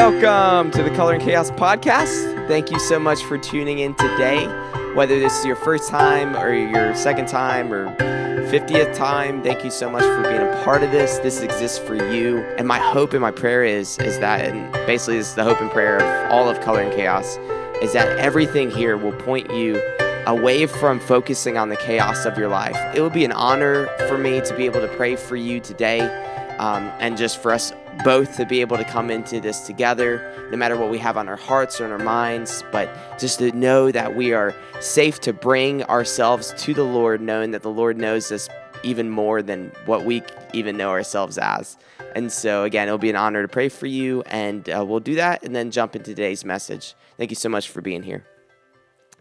Welcome to the Color and Chaos podcast. Thank you so much for tuning in today. Whether this is your first time or your second time or 50th time, thank you so much for being a part of this. This exists for you. And my hope and my prayer is is that and basically this is the hope and prayer of all of Color and Chaos is that everything here will point you away from focusing on the chaos of your life. It will be an honor for me to be able to pray for you today um, and just for us both to be able to come into this together, no matter what we have on our hearts or in our minds, but just to know that we are safe to bring ourselves to the Lord, knowing that the Lord knows us even more than what we even know ourselves as. And so, again, it'll be an honor to pray for you, and uh, we'll do that and then jump into today's message. Thank you so much for being here.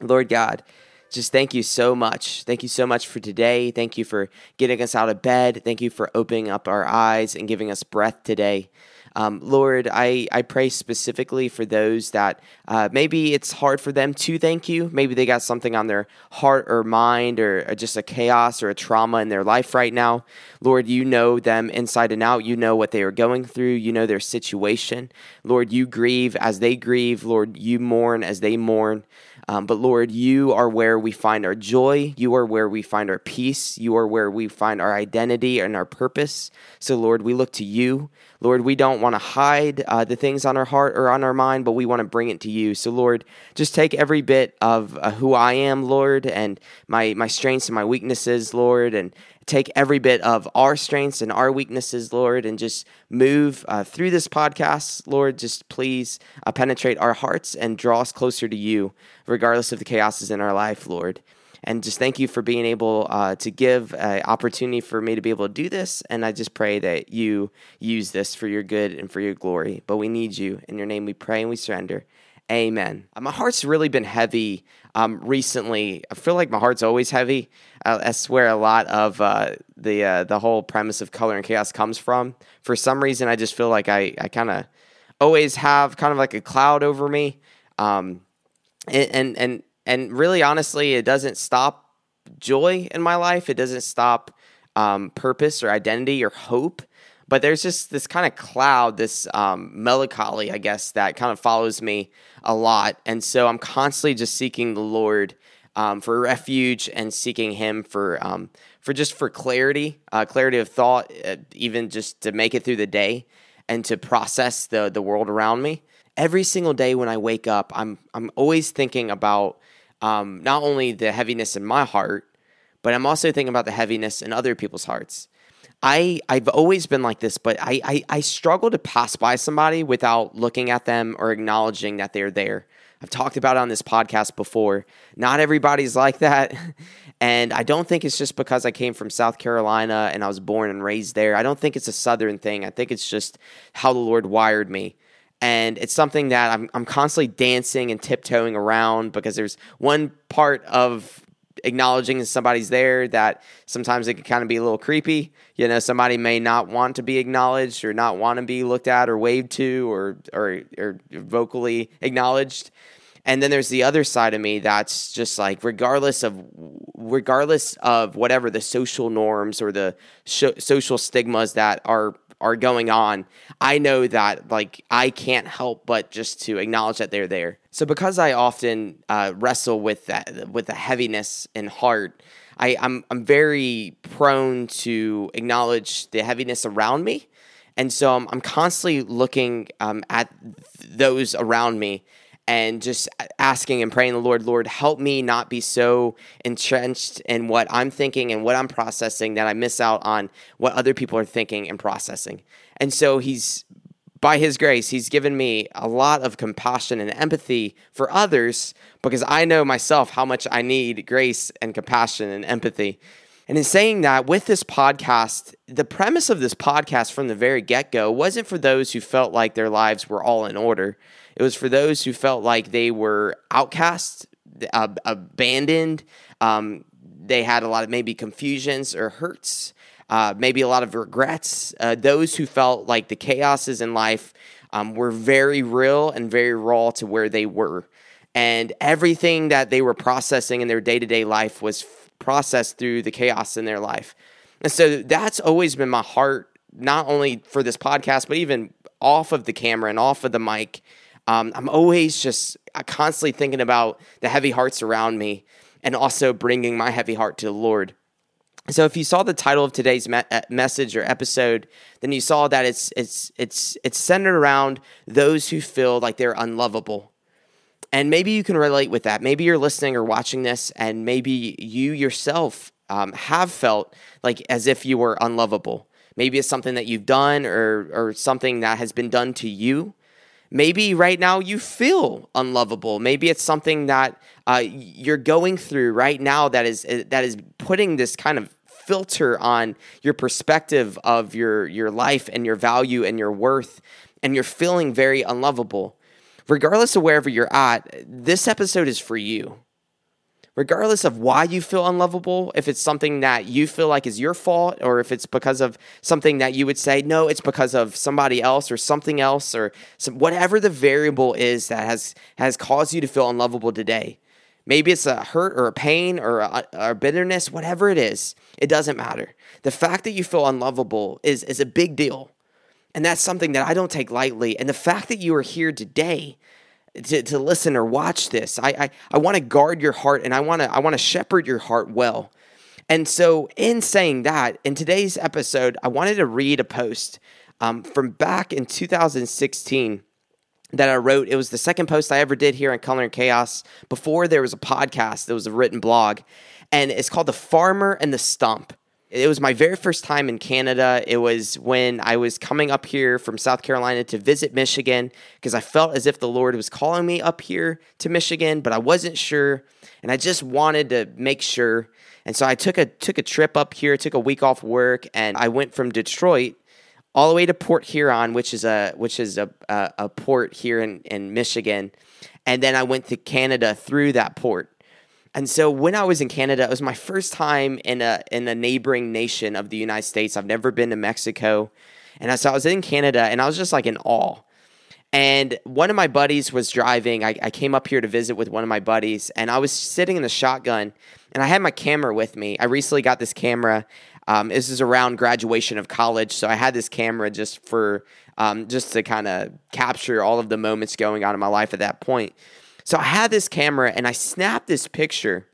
Lord God, just thank you so much. Thank you so much for today. Thank you for getting us out of bed. Thank you for opening up our eyes and giving us breath today. Um, Lord, I, I pray specifically for those that uh, maybe it's hard for them to thank you. Maybe they got something on their heart or mind or, or just a chaos or a trauma in their life right now. Lord, you know them inside and out. You know what they are going through. You know their situation. Lord, you grieve as they grieve. Lord, you mourn as they mourn. Um, but Lord, you are where we find our joy. You are where we find our peace. You are where we find our identity and our purpose. So, Lord, we look to you. Lord, we don't want to hide uh, the things on our heart or on our mind, but we want to bring it to you. So, Lord, just take every bit of uh, who I am, Lord, and my, my strengths and my weaknesses, Lord, and take every bit of our strengths and our weaknesses, Lord, and just move uh, through this podcast, Lord. Just please uh, penetrate our hearts and draw us closer to you, regardless of the chaoses in our life, Lord. And just thank you for being able uh, to give an opportunity for me to be able to do this. And I just pray that you use this for your good and for your glory. But we need you. In your name we pray and we surrender. Amen. Uh, my heart's really been heavy um, recently. I feel like my heart's always heavy. Uh, that's where a lot of uh, the uh, the whole premise of color and chaos comes from. For some reason, I just feel like I, I kind of always have kind of like a cloud over me. Um, and, and and and really, honestly, it doesn't stop joy in my life. It doesn't stop um, purpose or identity or hope but there's just this kind of cloud, this um, melancholy, I guess, that kind of follows me a lot. And so I'm constantly just seeking the Lord um, for refuge and seeking Him for um, for just for clarity, uh, clarity of thought, uh, even just to make it through the day and to process the the world around me. Every single day when I wake up, I'm I'm always thinking about um, not only the heaviness in my heart, but I'm also thinking about the heaviness in other people's hearts. I I've always been like this, but I, I I struggle to pass by somebody without looking at them or acknowledging that they're there. I've talked about it on this podcast before. Not everybody's like that. And I don't think it's just because I came from South Carolina and I was born and raised there. I don't think it's a Southern thing. I think it's just how the Lord wired me. And it's something that I'm, I'm constantly dancing and tiptoeing around because there's one part of acknowledging somebody's there that sometimes it can kind of be a little creepy. You know, somebody may not want to be acknowledged or not want to be looked at or waved to or or, or vocally acknowledged. And then there's the other side of me that's just like regardless of regardless of whatever the social norms or the social stigmas that are are going on, I know that like I can't help but just to acknowledge that they're there. So because I often uh, wrestle with that with the heaviness in heart, I, I'm I'm very prone to acknowledge the heaviness around me, and so I'm, I'm constantly looking um, at those around me and just asking and praying the Lord, Lord, help me not be so entrenched in what I'm thinking and what I'm processing that I miss out on what other people are thinking and processing. And so he's by his grace, he's given me a lot of compassion and empathy for others because I know myself how much I need grace and compassion and empathy. And in saying that, with this podcast, the premise of this podcast from the very get go wasn't for those who felt like their lives were all in order. It was for those who felt like they were outcast, uh, abandoned. Um, they had a lot of maybe confusions or hurts, uh, maybe a lot of regrets. Uh, those who felt like the chaoses in life um, were very real and very raw to where they were. And everything that they were processing in their day to day life was f- processed through the chaos in their life. And so that's always been my heart, not only for this podcast, but even off of the camera and off of the mic, um, I'm always just uh, constantly thinking about the heavy hearts around me and also bringing my heavy heart to the Lord. So if you saw the title of today's me- uh, message or episode, then you saw that it's it's it's it's centered around those who feel like they're unlovable. And maybe you can relate with that. Maybe you're listening or watching this, and maybe you yourself um, have felt like as if you were unlovable. Maybe it's something that you've done or or something that has been done to you. Maybe right now you feel unlovable. Maybe it's something that uh, you're going through right now that is that is putting this kind of filter on your perspective of your your life and your value and your worth and you're feeling very unlovable regardless of wherever you're at this episode is for you regardless of why you feel unlovable if it's something that you feel like is your fault or if it's because of something that you would say no it's because of somebody else or something else or some, whatever the variable is that has has caused you to feel unlovable today Maybe it's a hurt or a pain or a, a, bitterness, whatever it is, it doesn't matter. The fact that you feel unlovable is, is a big deal. And that's something that I don't take lightly. And the fact that you are here today to, to listen or watch this, I, I, I want to guard your heart and I want to I want to shepherd your heart well. And so, in saying that, in today's episode, I wanted to read a post um, from back in 2016 that I wrote. It was the second post I ever did here on Color and Chaos before there was a podcast. There was a written blog, and it's called "The Farmer and the Stump." It was my very first time in Canada. It was when I was coming up here from South Carolina to visit Michigan because I felt as if the Lord was calling me up here to Michigan, but I wasn't sure, and I just wanted to make sure. And so I took a took a trip up here, took a week off work, and I went from Detroit all the way to Port Huron, which is a which is a a, a port here in, in Michigan, and then I went to Canada through that port. And so when I was in Canada, it was my first time in a in a neighboring nation of the United States. I've never been to Mexico, and so I was in Canada, and I was just like in awe. And one of my buddies was driving. I, I came up here to visit with one of my buddies, and I was sitting in the shotgun, and I had my camera with me. I recently got this camera, um, this is around graduation of college, so I had this camera just for um, just to kind of capture all of the moments going on in my life at that point. So I had this camera and I snapped this picture,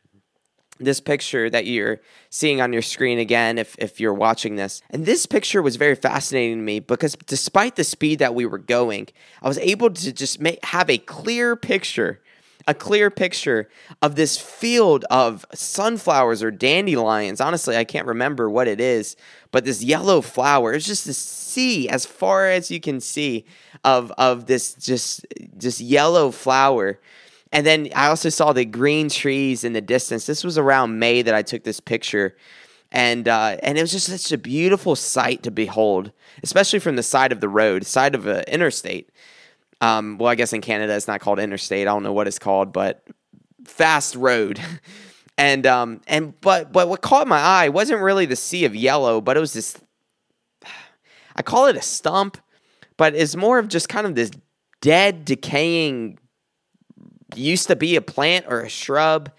this picture that you're seeing on your screen again if, if you're watching this. And this picture was very fascinating to me because despite the speed that we were going, I was able to just make, have a clear picture a clear picture of this field of sunflowers or dandelions. Honestly, I can't remember what it is, but this yellow flower. It's just this sea as far as you can see of of this just just yellow flower. And then I also saw the green trees in the distance. This was around May that I took this picture. And uh, and it was just such a beautiful sight to behold, especially from the side of the road, side of an interstate. Um, well, I guess in Canada it's not called interstate. I don't know what it's called, but fast road. and um, and but but what caught my eye wasn't really the sea of yellow, but it was this. I call it a stump, but it's more of just kind of this dead, decaying. Used to be a plant or a shrub,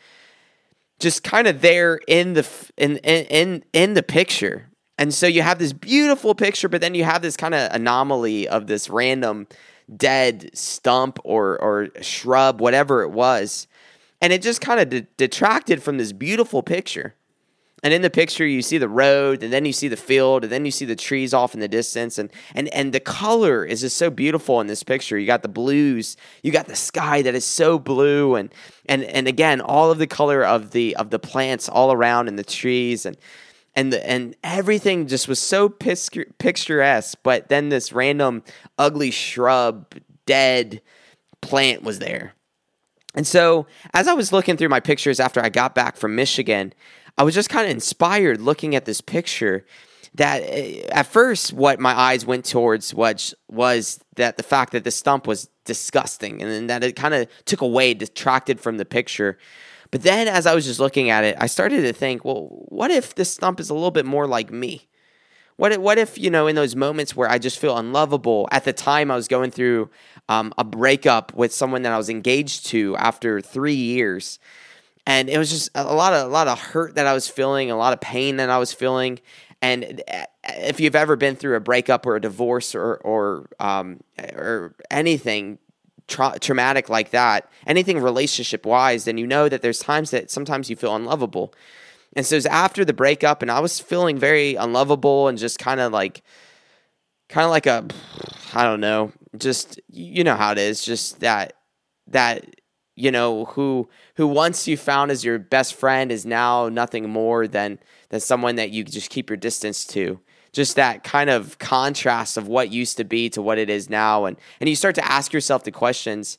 just kind of there in the in in in the picture. And so you have this beautiful picture, but then you have this kind of anomaly of this random dead stump or or shrub, whatever it was, and it just kind of de- detracted from this beautiful picture. And in the picture, you see the road, and then you see the field, and then you see the trees off in the distance, and and and the color is just so beautiful in this picture. You got the blues, you got the sky that is so blue, and and and again, all of the color of the of the plants all around and the trees, and and the, and everything just was so picturesque. But then this random ugly shrub, dead plant was there. And so as I was looking through my pictures after I got back from Michigan, I was just kind of inspired looking at this picture. That eh, at first, what my eyes went towards was was that the fact that the stump was disgusting, and then that it kind of took away, detracted from the picture. But then as I was just looking at it, I started to think, well, what if this stump is a little bit more like me? What if, what if, you know, in those moments where I just feel unlovable, at the time I was going through um, a breakup with someone that I was engaged to after three years. And it was just a lot of a lot of hurt that I was feeling, a lot of pain that I was feeling, And uh, if you've ever been through a breakup or a divorce or or um, or anything tra- traumatic like that, anything relationship wise, then you know that there's times that sometimes you feel unlovable. And so it was after the breakup, and I was feeling very unlovable and just kind of like, kind of like a, I don't know, just you know how it is, just that that you know who who once you found as your best friend is now nothing more than than someone that you just keep your distance to. Just that kind of contrast of what used to be to what it is now. And and you start to ask yourself the questions.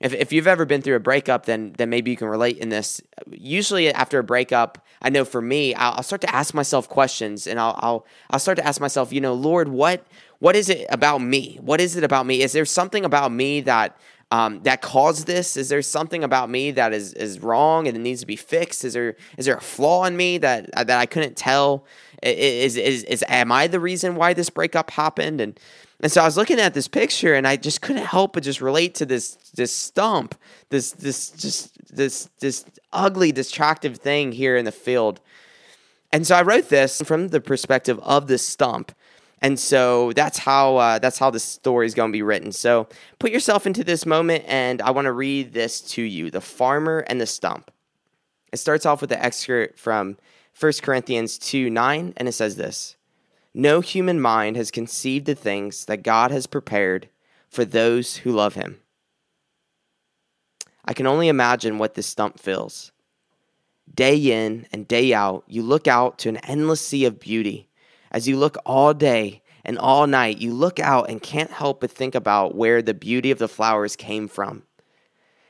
If, if you've ever been through a breakup then then maybe you can relate in this. Usually after a breakup i know for me i'll, I'll start to ask myself questions and I'll, I'll i'll start to ask myself you know lord what what is it about me? What is it about me? Is there something about me that um, that caused this? Is there something about me that is is wrong and it needs to be fixed? Is there is there a flaw in me that that I couldn't tell? Is is is am I the reason why this breakup happened? And and so I was looking at this picture and I just couldn't help but just relate to this this stump, this this just this this ugly, distractive thing here in the field. And so I wrote this from the perspective of the stump. And so that's how uh, that's how the story is going to be written. So put yourself into this moment, and I want to read this to you: the farmer and the stump. It starts off with the excerpt from 1 Corinthians 2 9, and it says this No human mind has conceived the things that God has prepared for those who love him. I can only imagine what this stump feels. Day in and day out, you look out to an endless sea of beauty as you look all day and all night, you look out and can't help but think about where the beauty of the flowers came from.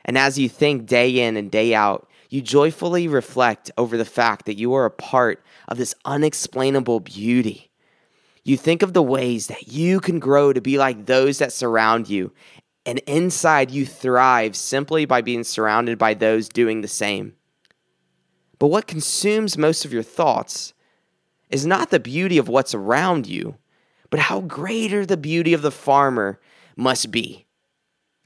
And as you think day in and day out, you joyfully reflect over the fact that you are a part of this unexplainable beauty. You think of the ways that you can grow to be like those that surround you, and inside you thrive simply by being surrounded by those doing the same. But what consumes most of your thoughts is not the beauty of what's around you, but how greater the beauty of the farmer must be,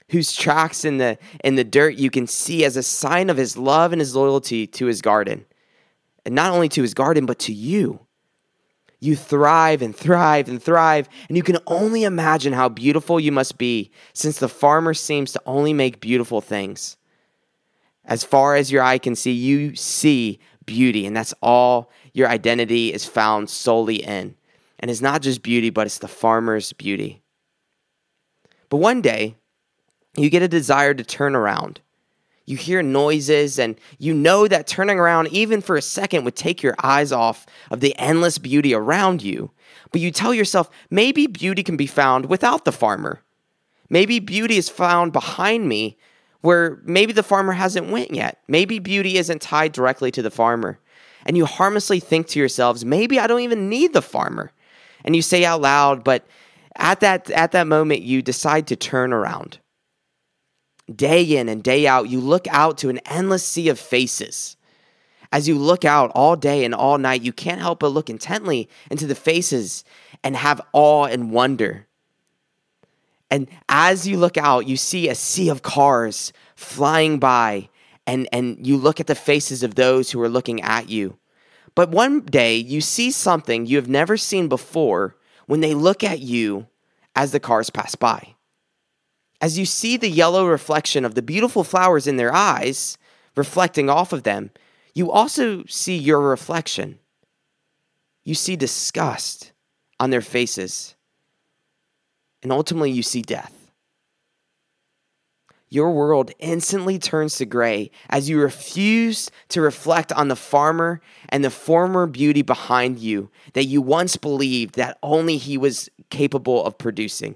whose tracks in the, in the dirt you can see as a sign of his love and his loyalty to his garden. And not only to his garden, but to you. You thrive and thrive and thrive, and you can only imagine how beautiful you must be since the farmer seems to only make beautiful things. As far as your eye can see, you see beauty, and that's all your identity is found solely in. And it's not just beauty, but it's the farmer's beauty. But one day, you get a desire to turn around. You hear noises, and you know that turning around, even for a second, would take your eyes off of the endless beauty around you. But you tell yourself, maybe beauty can be found without the farmer. Maybe beauty is found behind me where maybe the farmer hasn't went yet. Maybe beauty isn't tied directly to the farmer and you harmlessly think to yourselves, maybe I don't even need the farmer. And you say out loud, but at that at that moment you decide to turn around. Day in and day out, you look out to an endless sea of faces. As you look out all day and all night, you can't help but look intently into the faces and have awe and wonder. And as you look out, you see a sea of cars flying by and and you look at the faces of those who are looking at you. But one day you see something you have never seen before when they look at you as the cars pass by. As you see the yellow reflection of the beautiful flowers in their eyes reflecting off of them, you also see your reflection. You see disgust on their faces. And ultimately, you see death your world instantly turns to gray as you refuse to reflect on the farmer and the former beauty behind you that you once believed that only he was capable of producing.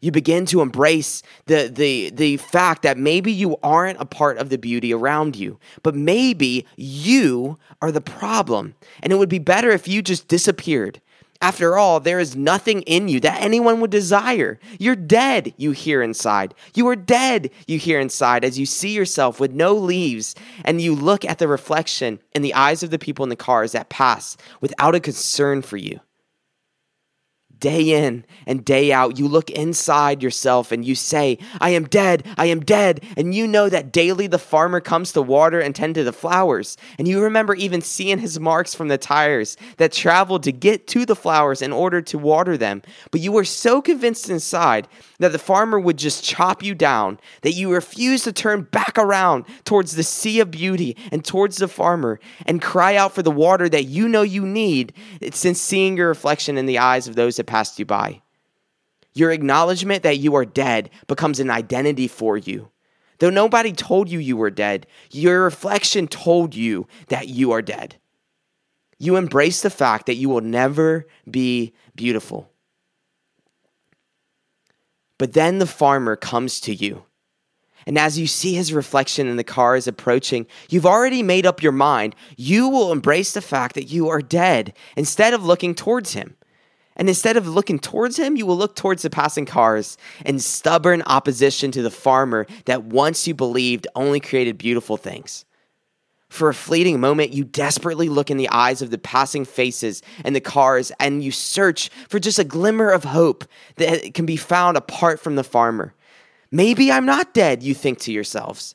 You begin to embrace the, the, the fact that maybe you aren't a part of the beauty around you, but maybe you are the problem. And it would be better if you just disappeared after all, there is nothing in you that anyone would desire. You're dead, you hear inside. You are dead, you hear inside, as you see yourself with no leaves and you look at the reflection in the eyes of the people in the cars that pass without a concern for you. Day in and day out. You look inside yourself and you say, I am dead, I am dead. And you know that daily the farmer comes to water and tend to the flowers. And you remember even seeing his marks from the tires that traveled to get to the flowers in order to water them. But you were so convinced inside that the farmer would just chop you down that you refuse to turn back around towards the sea of beauty and towards the farmer and cry out for the water that you know you need since seeing your reflection in the eyes of those that passed you by. Your acknowledgement that you are dead becomes an identity for you. Though nobody told you you were dead, your reflection told you that you are dead. You embrace the fact that you will never be beautiful. But then the farmer comes to you. And as you see his reflection in the cars approaching, you've already made up your mind. You will embrace the fact that you are dead instead of looking towards him. And instead of looking towards him, you will look towards the passing cars in stubborn opposition to the farmer that once you believed only created beautiful things. For a fleeting moment, you desperately look in the eyes of the passing faces and the cars, and you search for just a glimmer of hope that can be found apart from the farmer. Maybe I'm not dead, you think to yourselves.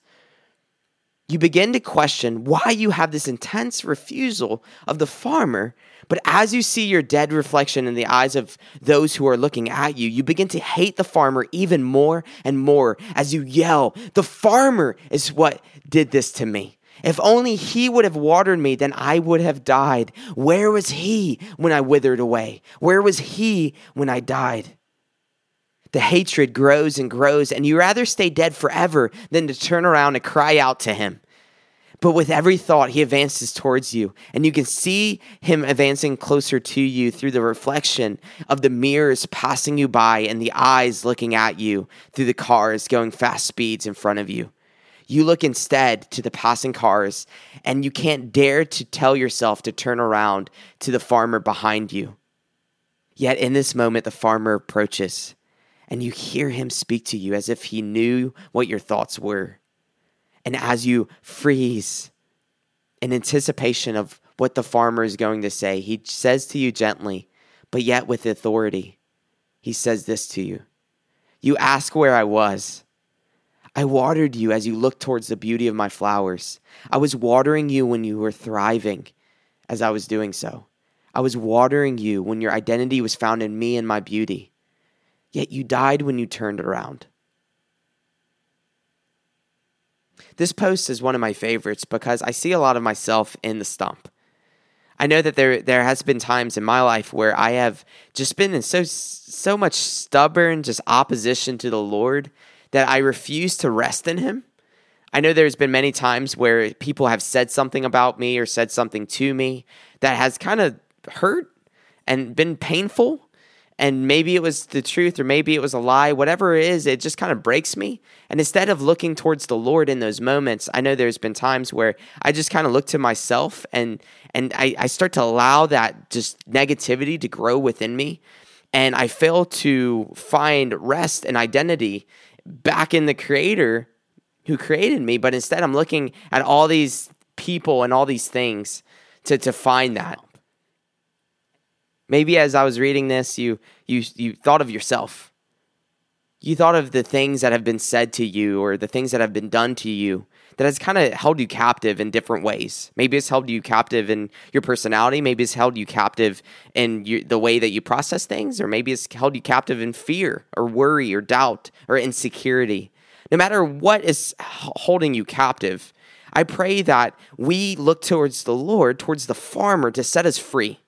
You begin to question why you have this intense refusal of the farmer, but as you see your dead reflection in the eyes of those who are looking at you, you begin to hate the farmer even more and more as you yell, The farmer is what did this to me. If only he would have watered me, then I would have died. Where was he when I withered away? Where was he when I died? The hatred grows and grows, and you rather stay dead forever than to turn around and cry out to him. But with every thought, he advances towards you, and you can see him advancing closer to you through the reflection of the mirrors passing you by and the eyes looking at you through the cars going fast speeds in front of you. You look instead to the passing cars, and you can't dare to tell yourself to turn around to the farmer behind you. Yet in this moment, the farmer approaches, and you hear him speak to you as if he knew what your thoughts were. And as you freeze in anticipation of what the farmer is going to say, he says to you gently, but yet with authority, he says this to you You ask where I was. I watered you as you looked towards the beauty of my flowers. I was watering you when you were thriving as I was doing so. I was watering you when your identity was found in me and my beauty. Yet you died when you turned around. This post is one of my favorites because I see a lot of myself in the stump. I know that there there has been times in my life where I have just been in so so much stubborn just opposition to the Lord that I refuse to rest in Him. I know there's been many times where people have said something about me or said something to me that has kind of hurt and been painful. And maybe it was the truth or maybe it was a lie, whatever it is, it just kind of breaks me. And instead of looking towards the Lord in those moments, I know there's been times where I just kind of look to myself and and I, I start to allow that just negativity to grow within me. And I fail to find rest and identity back in the creator who created me, but instead I'm looking at all these people and all these things to, to find that. Maybe as I was reading this, you you you thought of yourself. You thought of the things that have been said to you or the things that have been done to you that has kind of held you captive in different ways. Maybe it's held you captive in your personality. Maybe it's held you captive in your, the way that you process things, or maybe it's held you captive in fear or worry or doubt or insecurity. No matter what is holding you captive, I pray that we look towards the Lord, towards the farmer to set us free.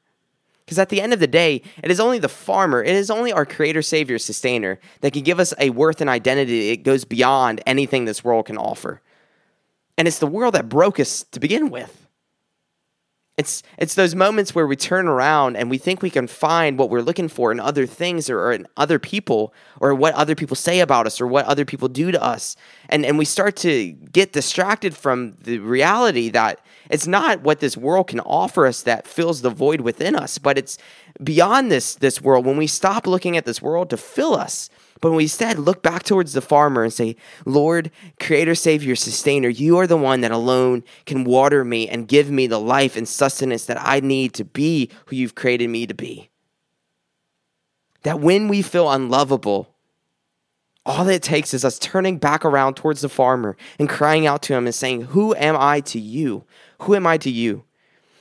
Because at the end of the day, it is only the farmer, it is only our creator, savior, sustainer that can give us a worth and identity that goes beyond anything this world can offer. And it's the world that broke us to begin with. It's, it's those moments where we turn around and we think we can find what we're looking for in other things or, or, in other people or what other people say about us or what other people do to us. And, and we start to get distracted from the reality that it's not what this world can offer us that fills the void within us, but it's beyond this, this world. When we stop looking at this world to fill us but we instead look back towards the farmer and say, Lord, Creator, Savior, Sustainer, you are the one that alone can water me and give me the life and sustenance that I need to be who you've created me to be. that when we feel unlovable, all it takes is us turning back around towards the farmer and crying out to him and saying, Who am I to you? Who am I to you?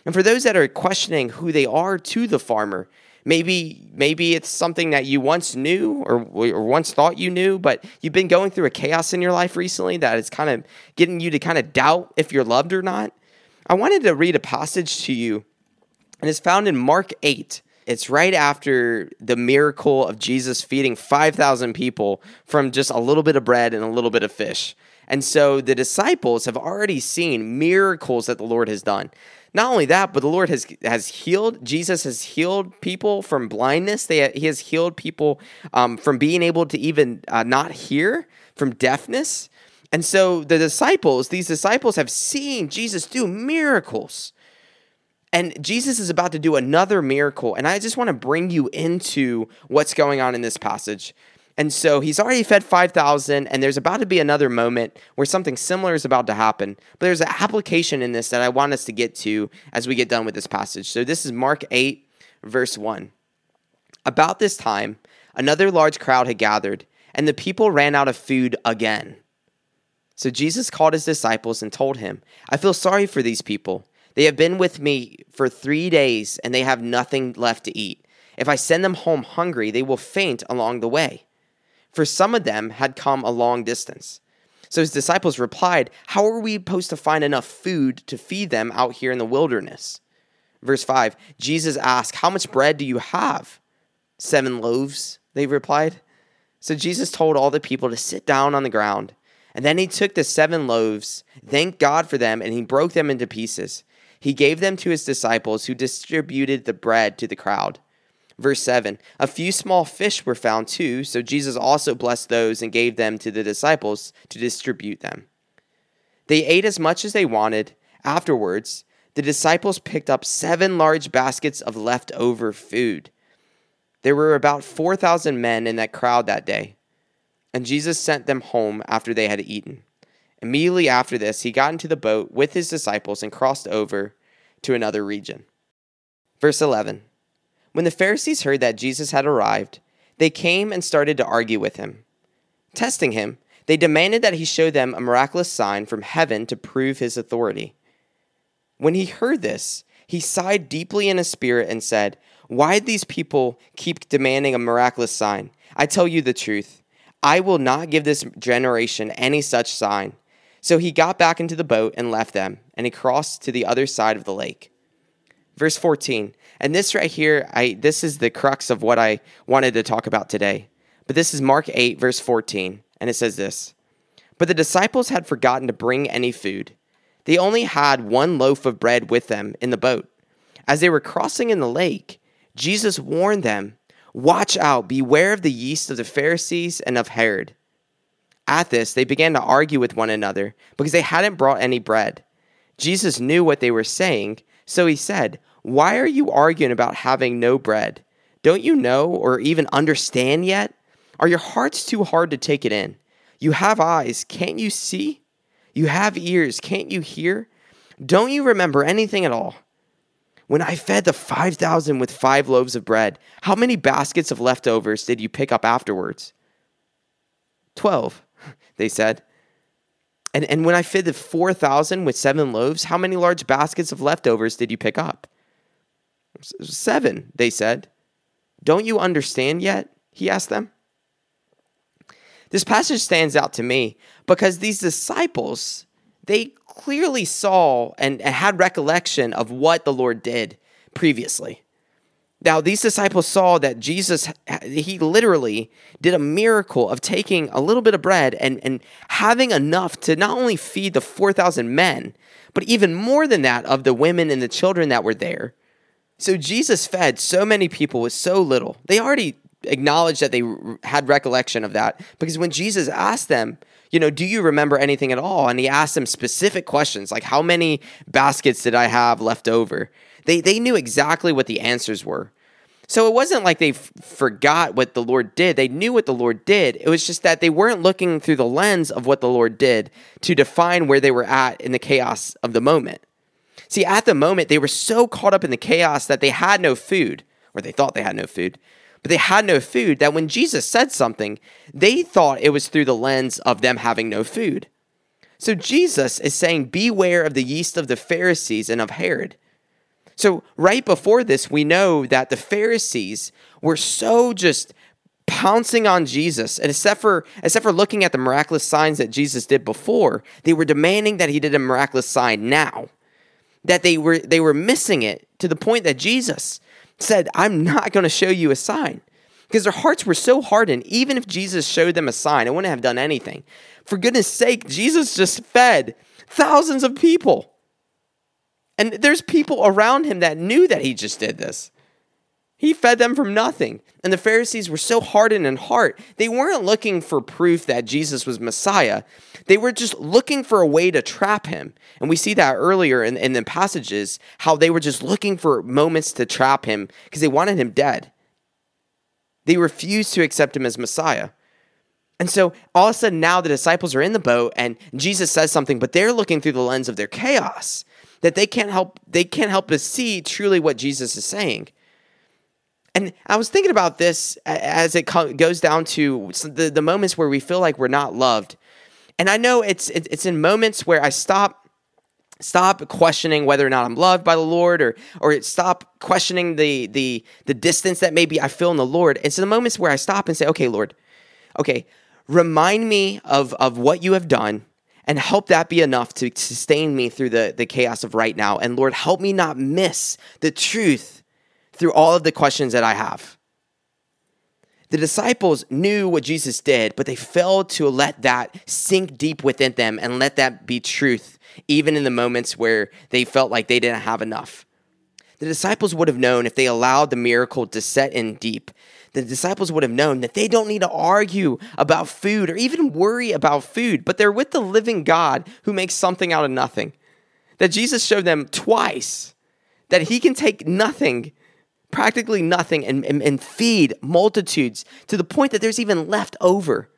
And for those that are questioning who they are to the farmer, maybe maybe it's something that you once knew or, or once thought you knew, but you've been going through a chaos in your life recently that is kind of getting you to kind of doubt if you're loved or not. I wanted to read a passage to you, and it's found in Mark 8. It's right after the miracle of Jesus feeding 5,000 people from just a little bit of bread and a little bit of fish. And so the disciples have already seen miracles that the Lord has done. Not only that, but the Lord has has healed. Jesus has healed people from blindness. They, he has healed people um, from being able to even uh, not hear, from deafness. And so the disciples, these disciples, have seen Jesus do miracles. And Jesus is about to do another miracle. And I just want to bring you into what's going on in this passage. And so he's already fed 5,000, and there's about to be another moment where something similar is about to happen. But there's an application in this that I want us to get to as we get done with this passage. So this is Mark 8, verse 1. About this time, another large crowd had gathered, and the people ran out of food again. So Jesus called his disciples and told him, I feel sorry for these people. They have been with me for three days, and they have nothing left to eat. If I send them home hungry, they will faint along the way for some of them had come a long distance. So his disciples replied, How are we supposed to find enough food to feed them out here in the wilderness? Verse 5 Jesus asked, How much bread do you have? Seven loaves, they replied. So Jesus told all the people to sit down on the ground. And then he took the seven loaves, thanked God for them, and he broke them into pieces. He gave them to his disciples, who distributed the bread to the crowd. Verse 7 A few small fish were found too, so Jesus also blessed those and gave them to the disciples to distribute them. They ate as much as they wanted. Afterwards, the disciples picked up seven large baskets of leftover food. There were about 4,000 men in that crowd that day, and Jesus sent them home after they had eaten. Immediately after this, he got into the boat with his disciples and crossed over to another region. Verse 11. When the Pharisees heard that Jesus had arrived, they came and started to argue with him. Testing him, they demanded that he show them a miraculous sign from heaven to prove his authority. When he heard this, he sighed deeply in his spirit and said, Why these people keep demanding a miraculous sign? I tell you the truth. I will not give this generation any such sign. So he got back into the boat and left them, and he crossed to the other side of the lake. Verse 14. And this right here, I this is the crux of what I wanted to talk about today. But this is Mark 8 verse 14, and it says this. But the disciples had forgotten to bring any food. They only had one loaf of bread with them in the boat. As they were crossing in the lake, Jesus warned them, "Watch out, beware of the yeast of the Pharisees and of Herod." At this, they began to argue with one another because they hadn't brought any bread. Jesus knew what they were saying, so he said, why are you arguing about having no bread? Don't you know or even understand yet? Are your hearts too hard to take it in? You have eyes, can't you see? You have ears, can't you hear? Don't you remember anything at all? When I fed the 5,000 with five loaves of bread, how many baskets of leftovers did you pick up afterwards? Twelve, they said. And, and when I fed the 4,000 with seven loaves, how many large baskets of leftovers did you pick up? Seven, they said. Don't you understand yet? He asked them. This passage stands out to me because these disciples, they clearly saw and, had recollection of what the Lord did previously. Now, these disciples saw that Jesus, he literally did a miracle of taking a little bit of bread and, and having enough to not only feed the 4,000 men, but even more than that of the women and the children that were there. So Jesus fed so many people with so little. They already acknowledged that they had recollection of that because when Jesus asked them, you know, do you remember anything at all? And he asked them specific questions like, how many baskets did I have left over? They, they knew exactly what the answers were. So it wasn't like they f- forgot what the Lord did. They knew what the Lord did. It was just that they weren't looking through the lens of what the Lord did to define where they were at in the chaos of the moment. See, at the moment, they were so caught up in the chaos that they had no food, or they thought they had no food. but they had no food, that when Jesus said something, they thought it was through the lens of them having no food. So Jesus is saying, Beware of the yeast of the Pharisees and of Herod. So, right before this, we know that the Pharisees were so just pouncing on Jesus, and except for except for looking at the miraculous signs that Jesus did before, they were demanding that he did a miraculous sign now. That they were they were missing it to the point that Jesus said, "I'm not going to show you a sign." Because their hearts were so hardened, even if Jesus showed them a sign, it wouldn't have done anything. For goodness sake, Jesus just fed thousands of people. And there's people around him that knew that he just did this. He fed them from nothing. And the Pharisees were so hardened in heart, they weren't looking for proof that Jesus was Messiah. They were just looking for a way to trap him. And we see that earlier in, in the passages, how they were just looking for moments to trap him because they wanted him dead. They refused to accept him as Messiah. And so all of a sudden now the disciples are in the boat and Jesus says something, but they're looking through the lens of their chaos that they can't help they can't help but see truly what Jesus is saying. And I was thinking about this as it goes down to the, the moments where we feel like we're not loved. And I know it's it's in moments where I stop stop questioning whether or not I'm loved by the Lord or or stop questioning the the the distance that maybe I feel in the Lord. It's in the moments where I stop and say, "Okay, Lord. Okay, remind me of of what you have done and help that be enough to sustain me through the the chaos of right now. And Lord, help me not miss the truth through all of the questions that I have." The disciples knew what Jesus did, but they failed to let that sink deep within them and let that be truth even in the moments where they felt like they didn't have enough. The disciples would have known if they allowed the miracle to set in deep. The disciples would have known that they don't need to argue about food or even worry about food, but they're with the living God who makes something out of nothing. That Jesus showed them twice that he can take nothing, practically nothing, and, and, and feed multitudes to the point that there's even left over.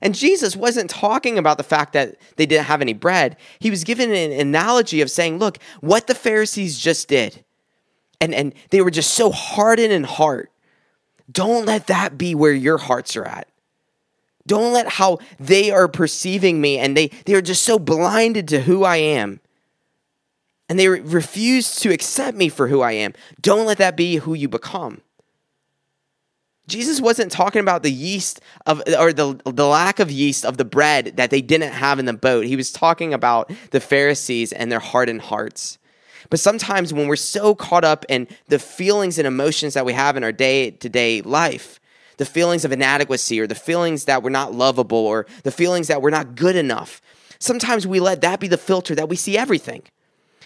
And Jesus wasn't talking about the fact that they didn't have any bread. He was giving an analogy of saying, look, what the Pharisees just did, and, and they were just so hardened in heart. Don't let that be where your hearts are at. Don't let how they are perceiving me and they, they are just so blinded to who I am. And they refuse to accept me for who I am. Don't let that be who you become. Jesus wasn't talking about the yeast of or the the lack of yeast of the bread that they didn't have in the boat. He was talking about the Pharisees and their hardened hearts. But sometimes when we're so caught up in the feelings and emotions that we have in our day-to-day life, the feelings of inadequacy or the feelings that we're not lovable or the feelings that we're not good enough, sometimes we let that be the filter that we see everything.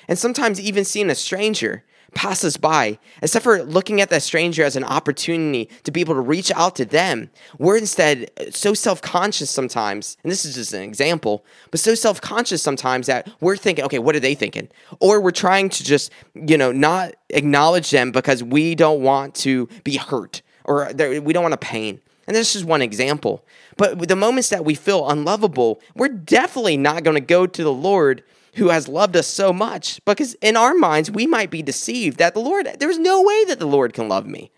And sometimes even seeing a stranger pass us by, except for looking at that stranger as an opportunity to be able to reach out to them. We're instead so self conscious sometimes, and this is just an example, but so self conscious sometimes that we're thinking, okay, what are they thinking? Or we're trying to just, you know, not acknowledge them because we don't want to be hurt or we don't want to pain. And this is one example. But the moments that we feel unlovable, we're definitely not going to go to the Lord who has loved us so much because in our minds we might be deceived that the Lord there's no way that the Lord can love me.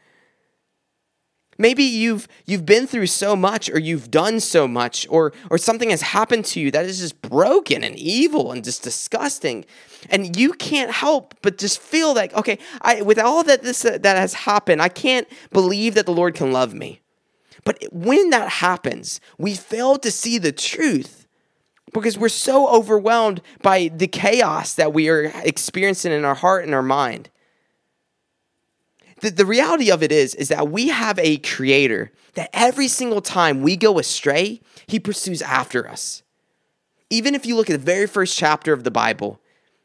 Maybe you've you've been through so much or you've done so much or or something has happened to you that is just broken and evil and just disgusting and you can't help but just feel like okay, I with all that this uh, that has happened, I can't believe that the Lord can love me. But when that happens, we fail to see the truth because we're so overwhelmed by the chaos that we are experiencing in our heart and our mind. The, the reality of it is, is that we have a creator that every single time we go astray, he pursues after us. Even if you look at the very first chapter of the Bible,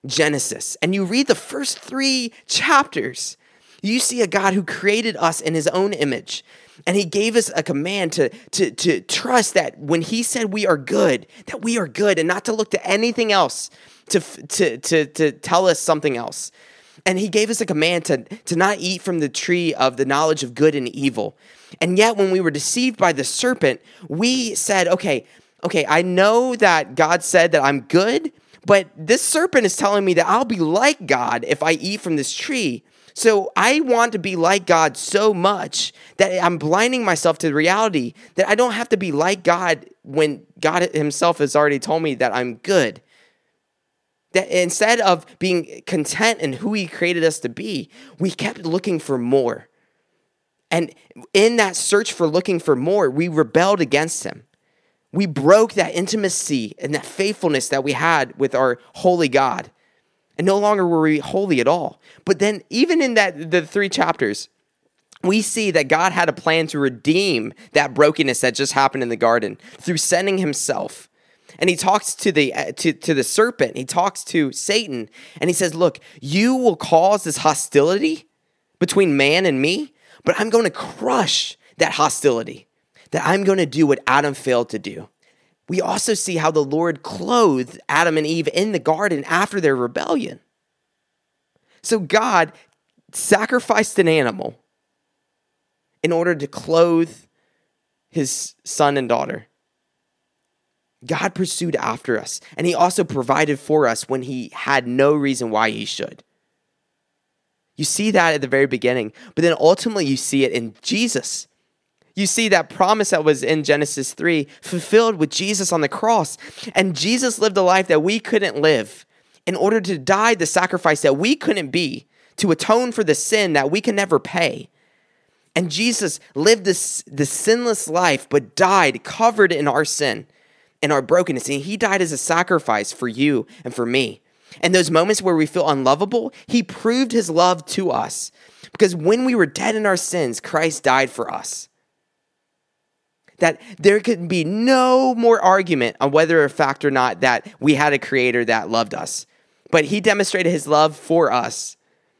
Genesis, and you read the first three chapters, you see a God who created us in his own image and he gave us a command to, to, to trust that when he said we are good, that we are good and not to look to anything else to, to, to, to tell us something else. And he gave us a command to, to not eat from the tree of the knowledge of good and evil. And yet, when we were deceived by the serpent, we said, okay, okay, I know that God said that I'm good, but this serpent is telling me that I'll be like God if I eat from this tree. So I want to be like God so much that I'm blinding myself to the reality that I don't have to be like God when God Himself has already told me that I'm good. That instead of being content in who He created us to be, we kept looking for more. And in that search for looking for more, we rebelled against Him. We broke that intimacy and that faithfulness that we had with our holy God. And no longer were we holy at all. But then, even in that the three chapters, we see that God had a plan to redeem that brokenness that just happened in the garden through sending himself. And he talks to the uh, to, to the serpent, he talks to Satan, and he says, Look, you will cause this hostility between man and me, but I'm going to crush that hostility. That I'm going to do what Adam failed to do we also see how the Lord clothed Adam and Eve in the garden after their rebellion. So God sacrificed an animal in order to clothe his son and daughter. God pursued after us, and he also provided for us when he had no reason why he should. You see that at the very beginning, but then ultimately you see it in Jesus you see that promise that was in Genesis 3 fulfilled with Jesus on the cross. And Jesus lived a life that we couldn't live in order to die the sacrifice that we couldn't be, to atone for the sin that we can never pay. And Jesus lived this, this sinless life, but died covered in our sin and our brokenness. And he died as a sacrifice for you and for me. And those moments where we feel unlovable, he proved his love to us. Because when we were dead in our sins, Christ died for us that there could be no more argument on whether a fact or not that we had a creator that loved us. But he demonstrated his love for us,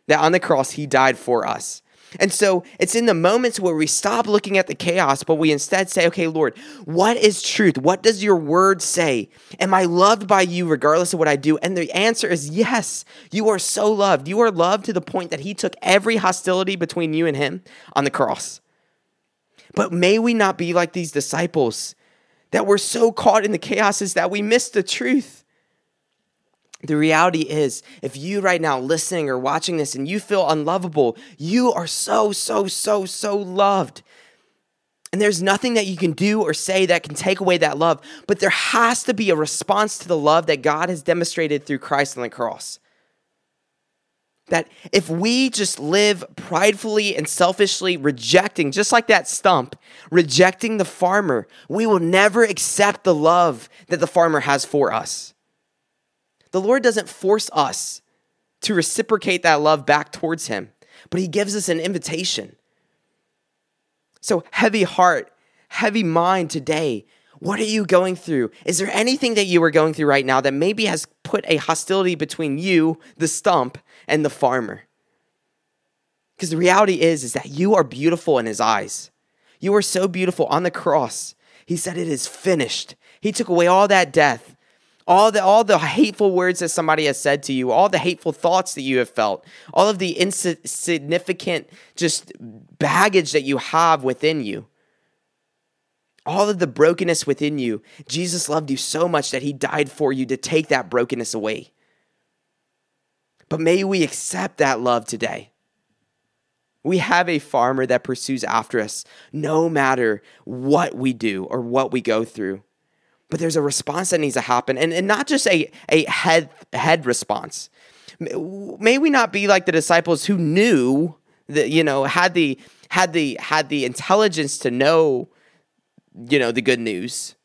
that on the cross he died for us. And so it's in the moments where we stop looking at the chaos, but we instead say, okay, Lord, what is truth? What does your word say? Am I loved by you regardless of what I do? And the answer is yes, you are so loved. You are loved to the point that he took every hostility between you and him on the cross. But may we not be like these disciples that we're so caught in the chaoses that we miss the truth. The reality is, if you right now listening or watching this and you feel unlovable, you are so, so, so, so loved. And there's nothing that you can do or say that can take away that love, but there has to be a response to the love that God has demonstrated through Christ on the cross. That if we just live pridefully and selfishly rejecting, just like that stump, rejecting the farmer, we will never accept the love that the farmer has for us. The Lord doesn't force us to reciprocate that love back towards Him, but He gives us an invitation. So, heavy heart, heavy mind today. What are you going through? Is there anything that you are going through right now that maybe has put a hostility between you, the stump, and the farmer. Because the reality is, is that you are beautiful in his eyes. You are so beautiful on the cross. He said, It is finished. He took away all that death, all the, all the hateful words that somebody has said to you, all the hateful thoughts that you have felt, all of the insignificant just baggage that you have within you. All of the brokenness within you. Jesus loved you so much that he died for you to take that brokenness away. But may we accept that love today. We have a farmer that pursues after us no matter what we do or what we go through. But there's a response that needs to happen, and, and not just a, a head, head response. May we not be like the disciples who knew that, you know, had the had the had the intelligence to know, you know, the good news.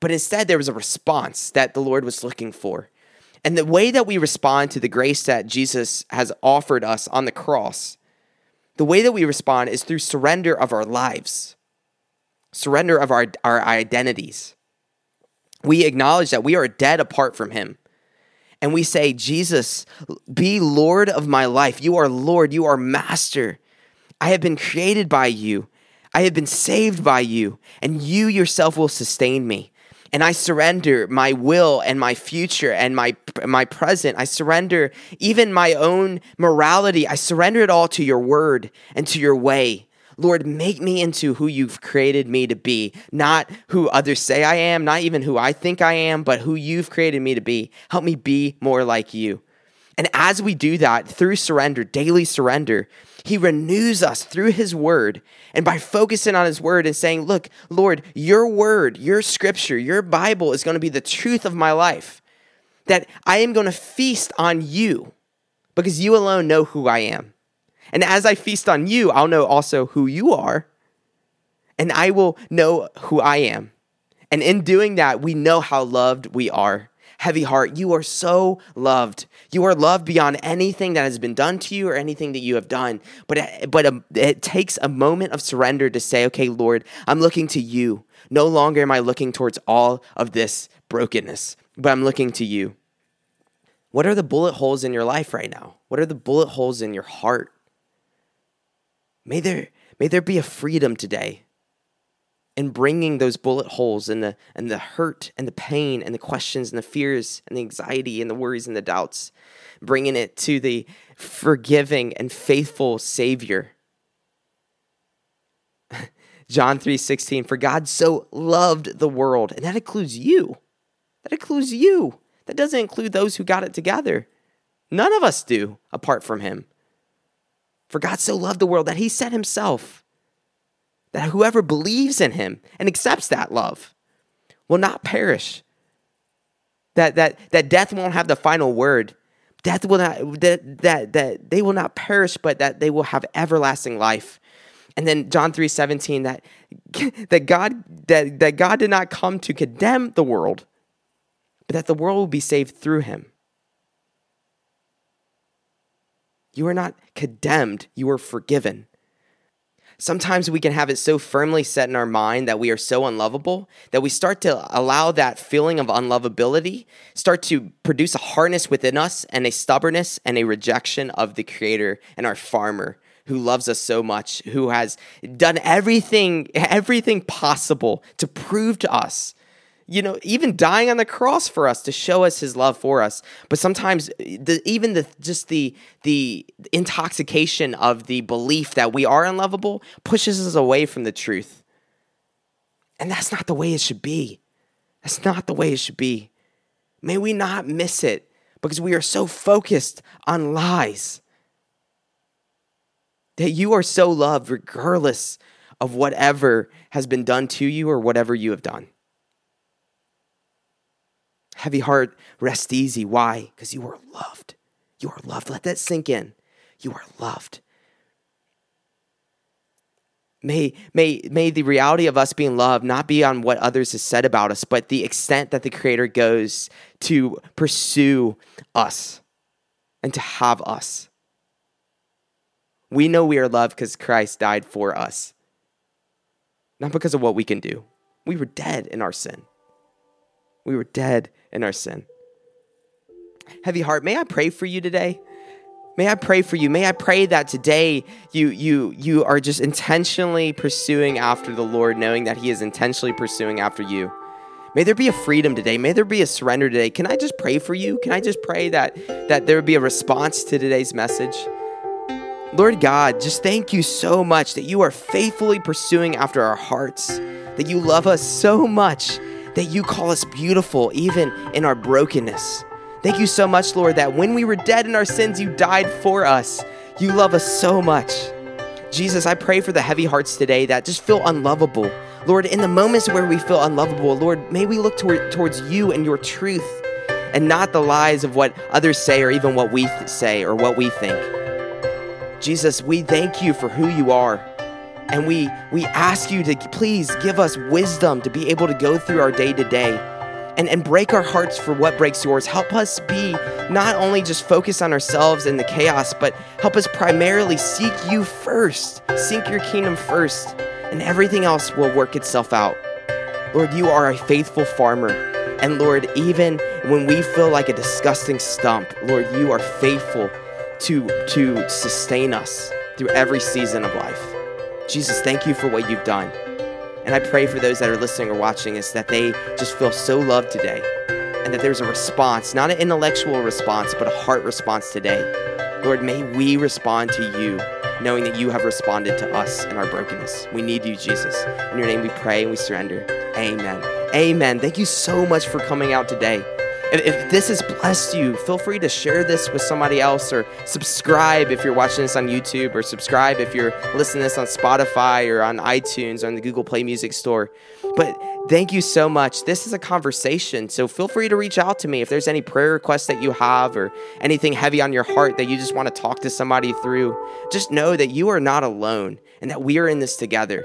But instead there was a response that the Lord was looking for. And the way that we respond to the grace that Jesus has offered us on the cross, the way that we respond is through surrender of our lives, surrender of our, our identities. We acknowledge that we are dead apart from Him. And we say, Jesus, be Lord of my life. You are Lord. You are Master. I have been created by you. I have been saved by you, and you yourself will sustain me and I surrender my will and my future and my my present. I surrender even my own morality. I surrender it all to your word and to your way. Lord, make me into who you've created me to be, not who others say I am, not even who I think I am, but who you've created me to be. Help me be more like you. And as we do that through surrender, daily surrender, he renews us through his word. And by focusing on his word and saying, Look, Lord, your word, your scripture, your Bible is going to be the truth of my life. That I am going to feast on you because you alone know who I am. And as I feast on you, I'll know also who you are. And I will know who I am. And in doing that, we know how loved we are heavy heart, you are so loved. You are loved beyond anything that has been done to you or anything that you have done. But, but um, it takes a moment of surrender to say, okay, Lord, I'm looking to you. No longer am I looking towards all of this brokenness, but I'm looking to you. What are the bullet holes in your life right now? What are the bullet holes in your heart? May there, may there be a freedom today and bringing those bullet holes and the and the hurt and the pain and the questions and the fears and the anxiety and the worries and the doubts bringing it to the forgiving and faithful savior. John 3:16 for God so loved the world and that includes you. That includes you. That doesn't include those who got it together. None of us do apart from him. For God so loved the world that he sent himself that whoever believes in him and accepts that love will not perish. That, that, that death won't have the final word. Death will not, that, that, that they will not perish, but that they will have everlasting life. And then John 3 17, that, that, God, that, that God did not come to condemn the world, but that the world will be saved through him. You are not condemned, you are forgiven sometimes we can have it so firmly set in our mind that we are so unlovable that we start to allow that feeling of unlovability start to produce a hardness within us and a stubbornness and a rejection of the creator and our farmer who loves us so much who has done everything everything possible to prove to us you know, even dying on the cross for us to show us his love for us. But sometimes eh, the, even the just the the intoxication of the belief that we are unlovable pushes us away from the truth. And that's not the way it should be. That's not the way it should be. May we not miss it because we are so focused on lies. That you are so loved regardless of whatever has been done to you or whatever you have done. Heavy heart, rest easy. Why? Because you are loved. You are loved. Let that sink in. You are loved. May, may, may the reality of us being loved not be on what others have said about us, but the extent that the Creator goes to pursue us and to have us. We know we are loved because Christ died for us, not because of what we can do. We were dead in our sin. We were dead in our sin. Heavy heart, may I pray for you today? May I pray for you? May I pray that today you you you are just intentionally pursuing after the Lord, knowing that He is intentionally pursuing after you. May there be a freedom today. May there be a surrender today. Can I just pray for you? Can I just pray that that there would be a response to today's message? Lord God, just thank you so much that you are faithfully pursuing after our hearts, that you love us so much that you call us beautiful even in our brokenness. Thank you so much, Lord, that when we were dead in our sins, you died for us. You love us so much. Jesus, I pray for the heavy hearts today that just feel unlovable. Lord, in the moments where we feel unlovable, Lord, may we look toward, towards you and your truth and not the lies of what others say or even what we th- say or what we think. Jesus, we thank you for who you are. And we, we ask you to please give us wisdom to be able to go through our day to day and, and break our hearts for what breaks yours. Help us be not only just focused on ourselves and the chaos, but help us primarily seek you first, seek your kingdom first, and everything else will work itself out. Lord, you are a faithful farmer. And Lord, even when we feel like a disgusting stump, Lord, you are faithful to, to sustain us through every season of life. Jesus, thank you for what you've done. And I pray for those that are listening or watching us that they just feel so loved today and that there's a response, not an intellectual response, but a heart response today. Lord, may we respond to you knowing that you have responded to us in our brokenness. We need you, Jesus. In your name we pray and we surrender. Amen. Amen. Thank you so much for coming out today. If, this has blessed you, feel free to share this with somebody else or subscribe if you're watching this on YouTube or subscribe if you're listening to this on Spotify or on iTunes or on the Google Play Music Store. But thank you so much. This is a conversation, so feel free to reach out to me if there's any prayer requests that you have or anything heavy on your heart that you just want to talk to somebody through. Just know that you are not alone and that we are in this together.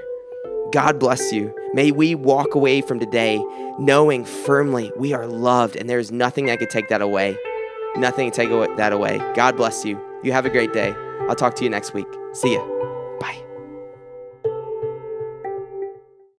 God bless you. May we walk away from today knowing firmly we are loved and there's nothing that could take that away. Nothing can take that away. God bless you. You have a great day. I'll talk to you next week. See ya.